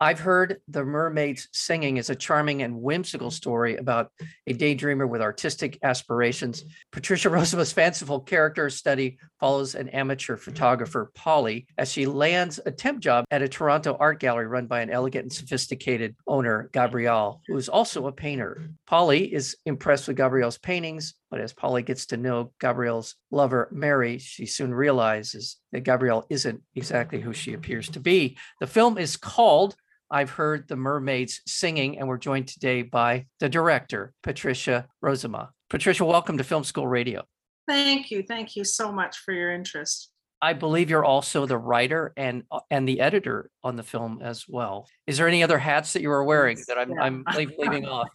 I've heard The Mermaids Singing is a charming and whimsical story about a daydreamer with artistic aspirations. Patricia Rozema's fanciful character study follows an amateur photographer, Polly, as she lands a temp job at a Toronto art gallery run by an elegant and sophisticated owner, Gabrielle, who is also a painter. Polly is impressed with Gabrielle's paintings, but as Polly gets to know Gabrielle's lover, Mary, she soon realizes that Gabrielle isn't exactly who she appears to be. The film is called I've heard the mermaids singing, and we're joined today by the director, Patricia Rozema. Patricia, welcome to Film School Radio. Thank you. Thank you so much for your interest. I believe you're also the writer and and the editor on the film as well. Is there any other hats that you are wearing that I'm, yeah. I'm leaving off?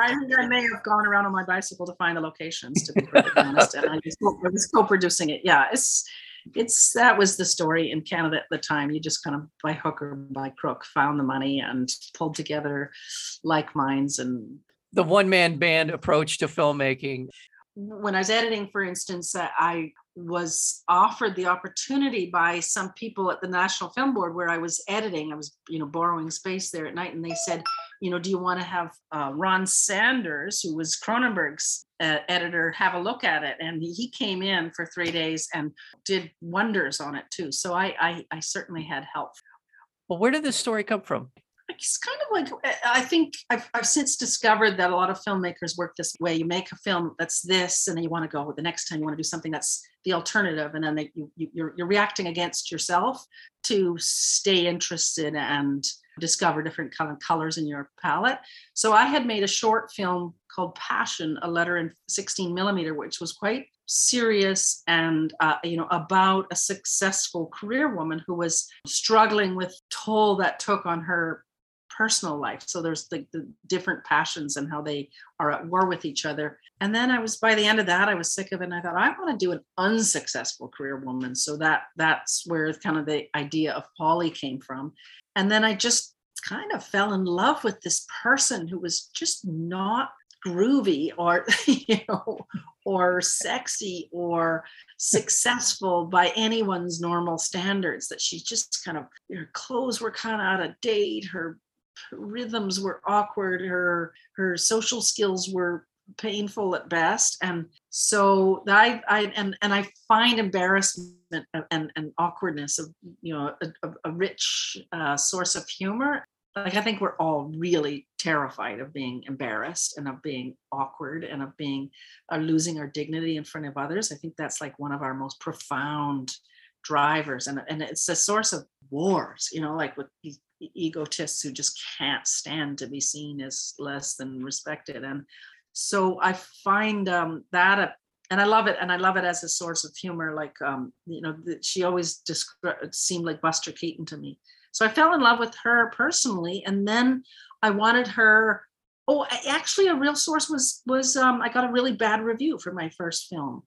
I think I may have gone around on my bicycle to find the locations, to be perfectly honest, and I was co-producing it. Yeah, it's it's that was the story in Canada at the time. You just kind of by hook or by crook found the money and pulled together like minds and the one man band approach to filmmaking. When I was editing, for instance, uh, I was offered the opportunity by some people at the National Film Board where I was editing. I was, you know, borrowing space there at night, and they said, you know, do you want to have uh, Ron Sanders, who was Cronenberg's uh, editor, have a look at it? And he came in for three days and did wonders on it too. So I, I, I certainly had help. Well, where did this story come from? It's kind of like I think I've, I've since discovered that a lot of filmmakers work this way. You make a film that's this, and then you want to go the next time you want to do something that's the alternative, and then they, you, you, you're you're reacting against yourself to stay interested and discover different kind of colors in your palette. So I had made a short film called Passion, a letter in 16 millimeter, which was quite serious and uh, you know about a successful career woman who was struggling with toll that took on her personal life. So there's the, the different passions and how they are at war with each other. And then i was by the end of that i was sick of it and i thought i want to do an unsuccessful career woman. So that that's where kind of the idea of polly came from and then I just kind of fell in love with this person who was just not groovy or you know or sexy or successful by anyone's normal standards that she just kind of her clothes were kind of out of date her, rhythms were awkward her her social skills were painful at best. And so i i and and i find embarrassment and and awkwardness of you know a, a rich uh, source of humor. Like i think we're all really terrified of being embarrassed and of being awkward and of being uh, losing our dignity in front of others. I think that's like one of our most profound drivers. And, and it's a source of wars you know like with these egotists who just can't stand to be seen as less than respected. And so i find um, that a, and i love it and i love it as a source of humor like um, you know she always described seemed like buster keaton to me. So i fell in love with her personally and then i wanted her oh actually a real source was was um, i got a really bad review for my first film.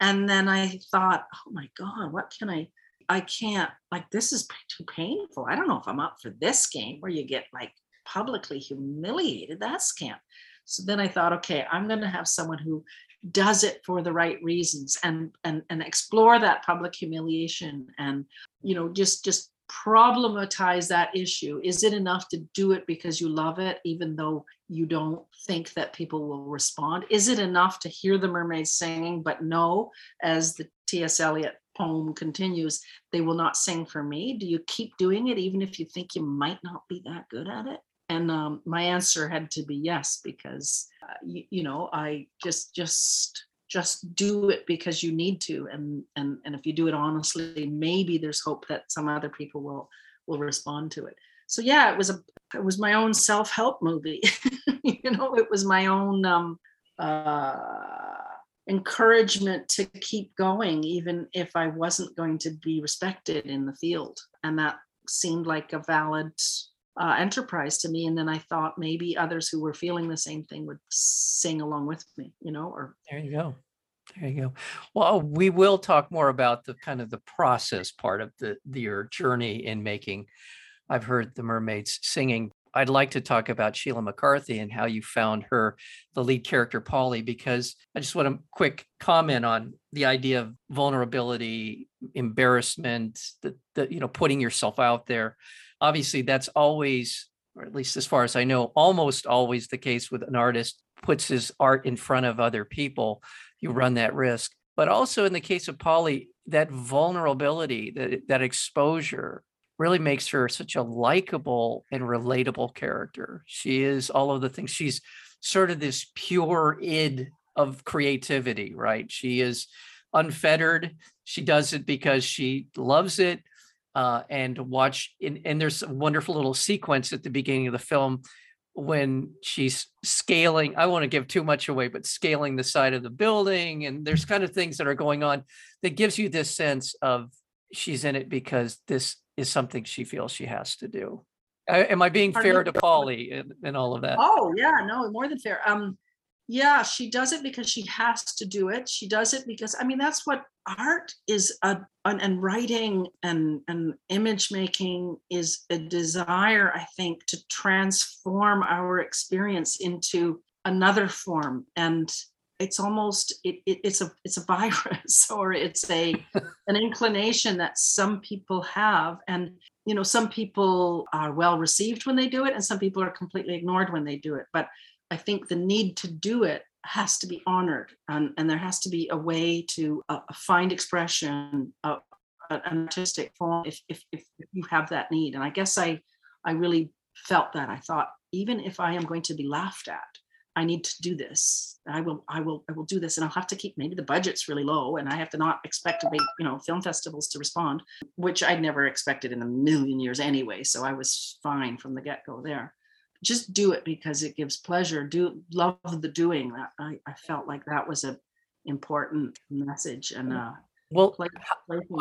And then i thought oh my god what can i i can't like this is too painful. I don't know if i'm up for this game where you get like publicly humiliated. That's can't so then I thought, okay, I'm going to have someone who does it for the right reasons and and and explore that public humiliation and you know just just problematize that issue. Is it enough to do it because you love it even though you don't think that people will respond? Is it enough to hear the mermaids singing but no as the ts eliot poem continues they will not sing for me? Do you keep doing it even if you think you might not be that good at it and um, my answer had to be yes because uh, you, you, know i just just just do it because you need to. And and and if you do it honestly maybe there's hope that some other people will will respond to it. So yeah it was a it was my own self-help movie. You know it was my own um uh encouragement to keep going even if i wasn't going to be respected in the field. And that seemed like a valid uh, enterprise to me. And then I thought maybe others who were feeling the same thing would sing along with me, you know, or there you go. There you go. Well, we will talk more about the kind of the process part of the, the your journey in making. I've heard the mermaids singing. I'd like to talk about Sheila McCarthy and how you found her, the lead character Polly, because I just want a quick comment on the idea of vulnerability, embarrassment, that the you know putting yourself out there. Obviously, that's always, or at least as far as I know, almost always the case with an artist puts his art in front of other people you run that risk. But also in the case of Polly, that vulnerability, that, that exposure really makes her such a likable and relatable character. She is all of the things. She's sort of this pure id of creativity, right? She is unfettered. She does it because she loves it. Uh, and watch, and, and there's a wonderful little sequence at the beginning of the film when she's scaling i won't to give too much away but scaling the side of the building and there's kind of things that are going on that gives you this sense of she's in it because this is something she feels she has to do. Am i being fair to polly and, and all of that? Oh yeah no more than fair. Um yeah she does it because she has to do it. She does it because i mean that's what art is a and, and writing and and image making is a desire i think to transform our experience into another form. And it's almost it, it, it's a it's a virus or it's a an inclination that some people have. And you know some people are well received when they do it and some people are completely ignored when they do it. But I think the need to do it has to be honored, and, and there has to be a way to uh, find expression, uh, an artistic form, if, if, if you have that need. And I guess I, I really felt that. I thought, even if I am going to be laughed at, I need to do this. I will, I will, I will do this, and I'll have to keep. Maybe the budget's really low, and I have to not expect a big, you know, film festivals to respond, which I'd never expected in a million years anyway. So I was fine from the get go there just do it because it gives pleasure. Do love the doing. That i, I felt like that was a important message and uh well play,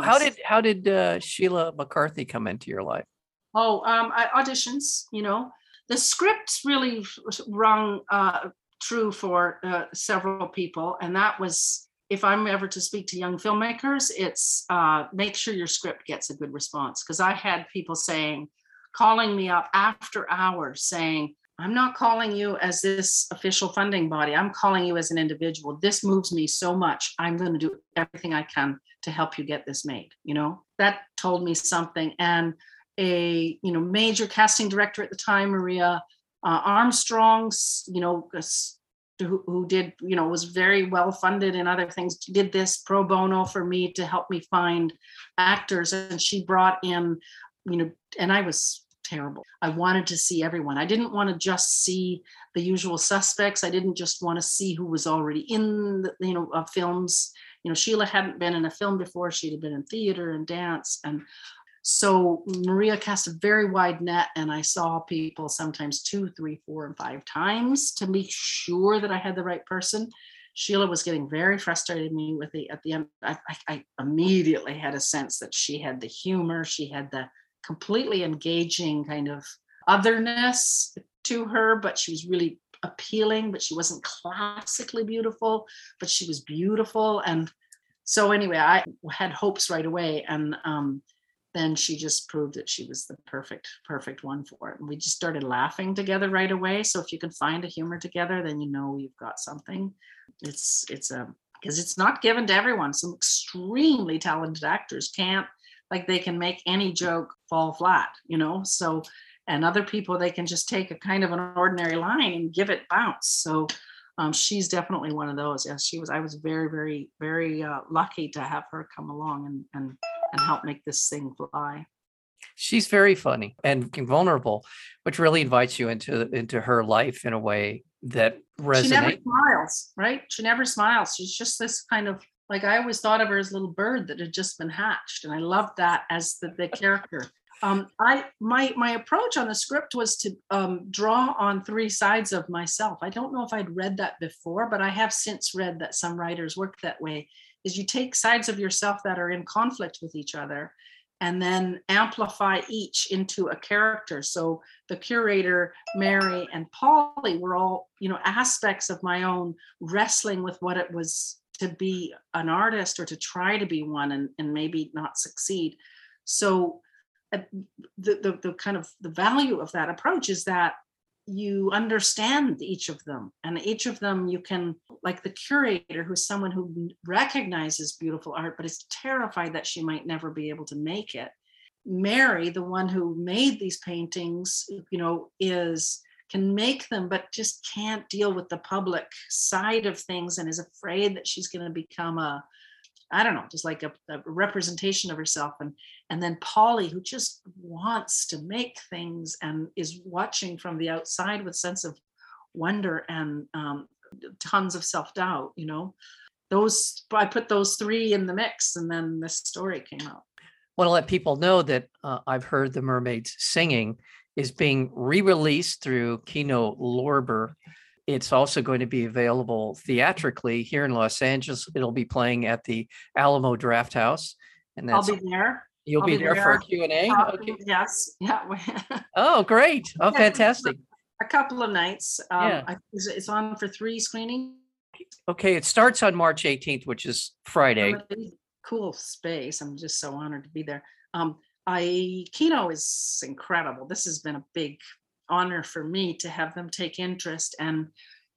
how did how did uh, sheila mccarthy come into your life? Oh um I, auditions you know. The script really rung uh true for uh, several people and that was if i'm ever to speak to young filmmakers it's uh make sure your script gets a good response because i had people saying calling me up after hours saying, I'm not calling you as this official funding body. I'm calling you as an individual. This moves me so much. I'm going to do everything I can to help you get this made. You know, that told me something. And a, you know, major casting director at the time, Maria uh, Armstrong's, you know, who, who did, you know, was very well funded in other things, did this pro bono for me to help me find actors. And she brought in, you know, and I was terrible. I wanted to see everyone. I didn't want to just see the usual suspects. I didn't just want to see who was already in the, you know, uh, films. You know, Sheila hadn't been in a film before. She'd have been in theater and dance. And so Maria cast a very wide net, and I saw people sometimes two, three, four, and five times to make sure that I had the right person. Sheila was getting very frustrated me with the at the end. I, I, I immediately had a sense that she had the humor, she had the completely engaging kind of otherness to her, but she was really appealing, but she wasn't classically beautiful, but she was beautiful. And so anyway, I had hopes right away. And um, then she just proved that she was the perfect, perfect one for it. And we just started laughing together right away. So if you can find a humor together, then you know you've got something. It's it's a because it's not given to everyone. Some extremely talented actors can't like they can make any joke fall flat, you know? So, and other people, they can just take a kind of an ordinary line and give it bounce. So, um, she's definitely one of those. Yes, she was. I was very, very, very uh, lucky to have her come along and and and help make this thing fly. She's very funny and vulnerable, which really invites you into into her life in a way that resonates. She never smiles, right? She never smiles. She's just this kind of like I always thought of her as a little bird that had just been hatched, and I loved that as the, the character. Um, I my my approach on the script was to um, draw on three sides of myself. I don't know if I'd read that before, but I have since read that some writers work that way. Is you take sides of yourself that are in conflict with each other, and then amplify each into a character. So the curator, Mary, and Polly were all, you know, aspects of my own wrestling with what it was to be an artist or to try to be one and, and maybe not succeed. So uh, the, the, the kind of the value of that approach is that you understand each of them and each of them you can like the curator who's someone who recognizes beautiful art but is terrified that she might never be able to make it mary the one who made these paintings you know is can make them but just can't deal with the public side of things and is afraid that she's going to become a I don't know, just like a, a, representation of herself. And and then Polly, who just wants to make things and is watching from the outside with sense of wonder and um, tons of self doubt. You know, those I put those three in the mix, and then this story came out. I want to let people know that uh, I've heard the mermaids singing is being re-released through Kino Lorber it's also going to be available theatrically here in Los Angeles. It'll be playing at the Alamo Drafthouse. And that's, I'll be there. You'll be, be there, there, for a Q&A? Uh, okay. Yes. Yeah. oh, great. Oh, fantastic. A couple of nights. Um, yeah. I, it's on for three screenings. Okay. It starts on March 18th, which is Friday. Cool space. I'm just so honored to be there. Um, I Kino is incredible. This has been a big honor for me to have them take interest and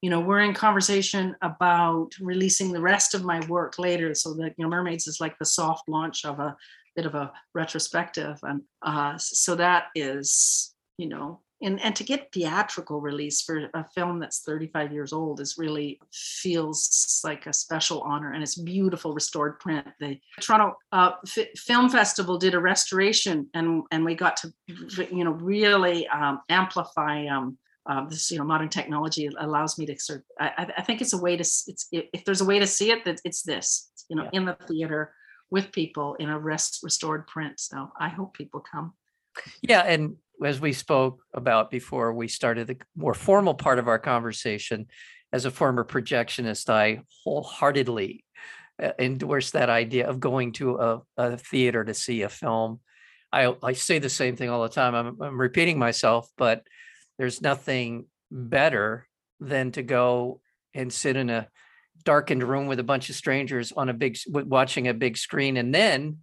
you know we're in conversation about releasing the rest of my work later so that you know mermaids is like the soft launch of a bit of a retrospective and uh, so that is you know and and to get theatrical release for a film that's 35 years old is really feels like a special honor and it's beautiful restored print. The toronto uh, F- film festival did a restoration and and we got to you know really um, amplify um, uh, this you know modern technology allows me to sort of, I, I think it's a way to it's if there's a way to see it that it's this you know yeah. in the theater with people in a rest restored print. So i hope people come. Yeah and as we spoke about before we started the more formal part of our conversation, as a former projectionist, I wholeheartedly uh, endorse that idea of going to a, a theater to see a film. I, I say the same thing all the time. I'm, I'm repeating myself, but there's nothing better than to go and sit in a darkened room with a bunch of strangers on a big watching a big screen and then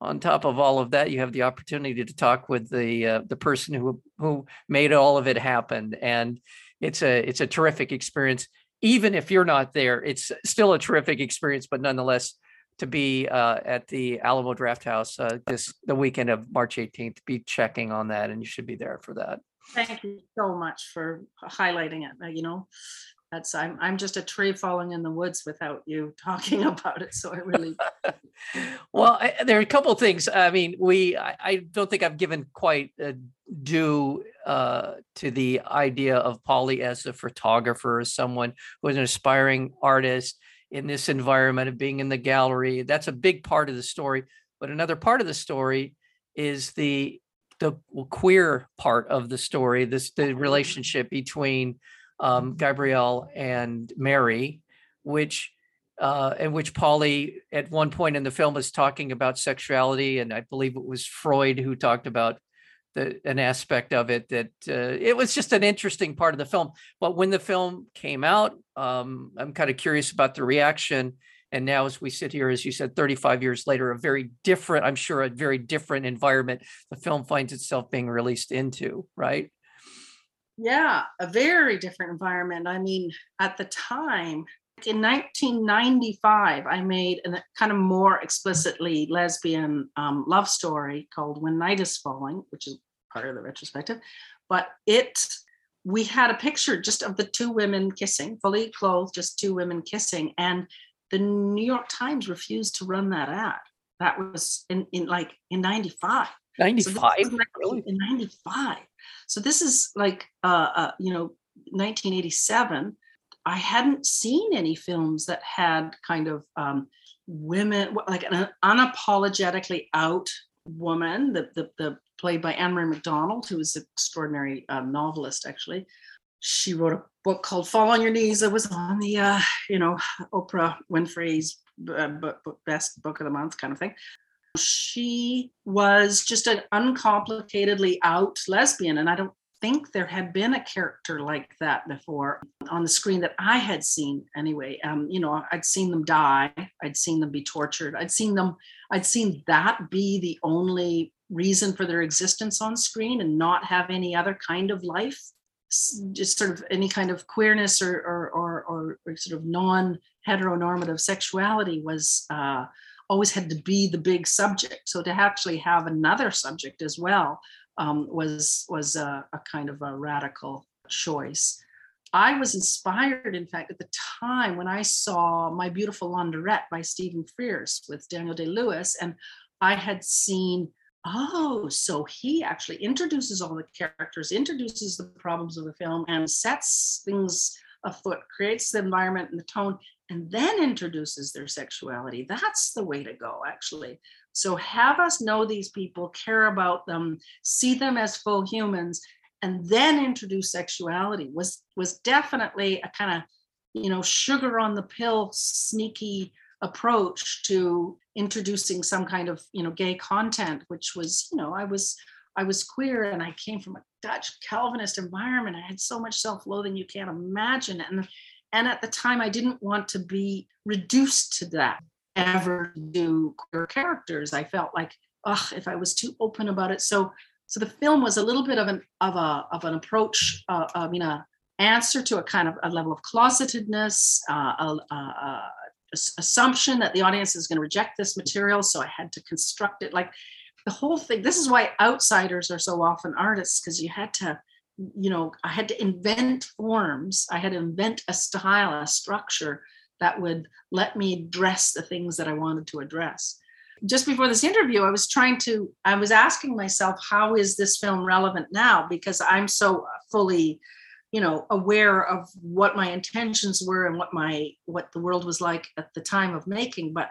on top of all of that, you have the opportunity to talk with the uh, the person who who made all of it happen, and it's a it's a terrific experience. Even if you're not there, it's still a terrific experience. But nonetheless, to be uh, at the Alamo Drafthouse uh, this the weekend of March 18th, be checking on that, and you should be there for that. Thank you so much for highlighting it. Uh, you know, that's I'm I'm just a tree falling in the woods without you talking about it. So I really well, I, there are a couple of things. I mean, we I, I don't think I've given quite a due uh, to the idea of Polly as a photographer, as someone who is an aspiring artist in this environment of being in the gallery. That's a big part of the story. But another part of the story is the the queer part of the story. This the relationship between um, Gabrielle and Mary, which uh, in which Polly at one point in the film is talking about sexuality, and I believe it was Freud who talked about the an aspect of it that uh, it was just an interesting part of the film. But when the film came out, um, I'm kind of curious about the reaction. And now, as we sit here, as you said, 35 years later, a very different, I'm sure, a very different environment the film finds itself being released into, right? Yeah, a very different environment. I mean, at the time, in 1995, I made a kind of more explicitly lesbian um, love story called When Night is Falling, which is part of the retrospective. But it, we had a picture just of the two women kissing, fully clothed, just two women kissing. And the New York Times refused to run that ad. That was in, in like in 95. 95? So really? In 95. So this is like, uh, uh, you know, 1987. I hadn't seen any films that had kind of um, women, like an unapologetically out woman, the, the, the played by Ann-Marie MacDonald, who was an extraordinary um, novelist, actually. She wrote a book called Fall on Your Knees that was on the, uh, you know, Oprah Winfrey's uh, best book of the month kind of thing she was just an uncomplicatedly out lesbian and i don't think there had been a character like that before on the screen that I had seen anyway. Um, you know, I'd seen them die, I'd seen them be tortured, I'd seen them, I'd seen that be the only reason for their existence on screen and not have any other kind of life. Just sort of any kind of queerness or or or, or sort of non-heteronormative sexuality was uh, always had to be the big subject. So to actually have another subject as well um, was was a, a kind of a radical choice. I was inspired, in fact, at the time when I saw My Beautiful Laundrette by Stephen Frears with Daniel Day Lewis, and I had seen, oh, so he actually introduces all the characters, introduces the problems of the film, and sets things afoot, creates the environment and the tone, and then introduces their sexuality. That's the way to go, actually. So have us know these people, care about them, see them as full humans, and then introduce sexuality was was definitely a kind of you know sugar on the pill sneaky approach to introducing some kind of you know gay content which was you know i was i was queer and i came from a dutch calvinist environment i had so much self-loathing you can't imagine and and at the time i didn't want to be reduced to that ever do queer characters. I felt like, ugh, if I was too open about it. So, so the film was a little bit of an of a of an approach. Uh, I mean, a answer to a kind of a level of closetedness, uh, a, a, a assumption that the audience is going to reject this material. So I had to construct it like the whole thing. This is why outsiders are so often artists because you had to you know i had to invent forms i had to invent a style a structure that would let me address the things that I wanted to address. Just before this interview, I was trying to, I was asking myself, how is this film relevant now? Because I'm so fully, you know, aware of what my intentions were and what my, what the world was like at the time of making. But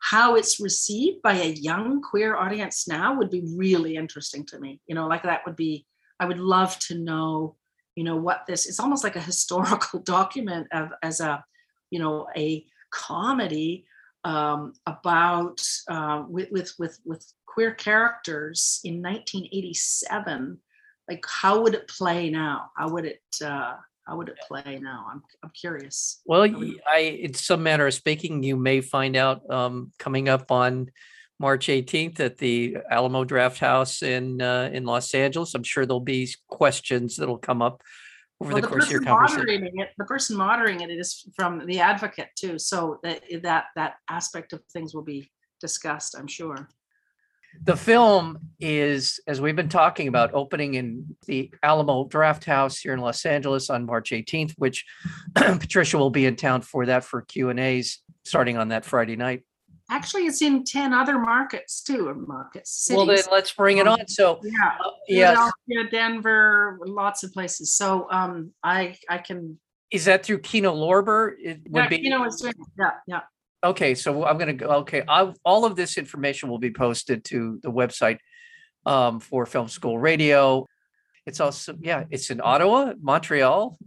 how it's received by a young queer audience now would be really interesting to me. You know, like that would be, I would love to know, you know, what this, it's almost like a historical document of, as a, you know a comedy um, about uh, with, with with with queer characters in 1987 like how would it play now? How would it uh, how would it play now? I'm, I'm curious. Well i in some manner of speaking you may find out um, coming up on march 18th at the alamo drafthouse in uh, in los angeles i'm sure there'll be questions that'll come up over well, the, the course of your conversation. It, the person moderating it is from the advocate too. So that that that aspect of things will be discussed, I'm sure. The film is, as we've been talking about, opening in the Alamo Drafthouse here in Los Angeles on March 18th, which Patricia will be in town for that for Q and A's starting on that Friday night. Actually, it's in 10 other markets too, markets. Cities. Well, then let's bring it on. So, yeah, uh, yes. Denver, lots of places. So, um, I I can. Is that through Kino Lorber? It would yeah, be. Kino is doing. Yeah, yeah. Okay, so I'm going to go. Okay, I'll, all of this information will be posted to the website um, for Film School Radio. It's also yeah, it's in Ottawa, Montreal,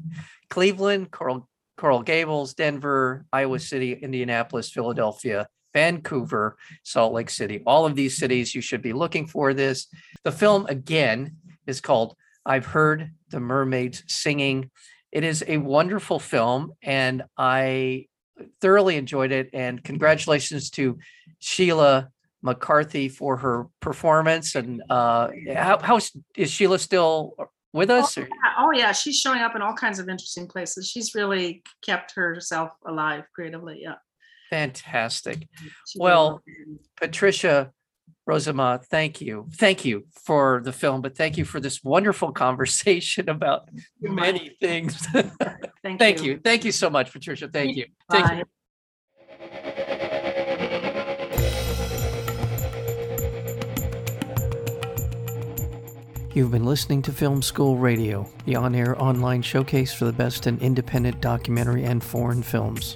Cleveland, Coral Coral Gables, Denver, Iowa City, Indianapolis, Philadelphia, Vancouver, Salt Lake City. All of these cities, you should be looking for this. The film, again, is called I've Heard the Mermaids Singing. It is a wonderful film, and I thoroughly enjoyed it. And congratulations to Sheila McCarthy for her performance. And uh, how, how is Sheila still with us? Oh yeah. oh, yeah. She's showing up in all kinds of interesting places. She's really kept herself alive creatively. Yeah. Fantastic. Well, Patricia Rozema, thank you. Thank you for the film, but thank you for this wonderful conversation about many things. thank, thank you. you. Thank you so much, Patricia. Thank you. Thank Bye. you. You've been listening to Film School Radio, the on air online showcase for the best in independent documentary and foreign films.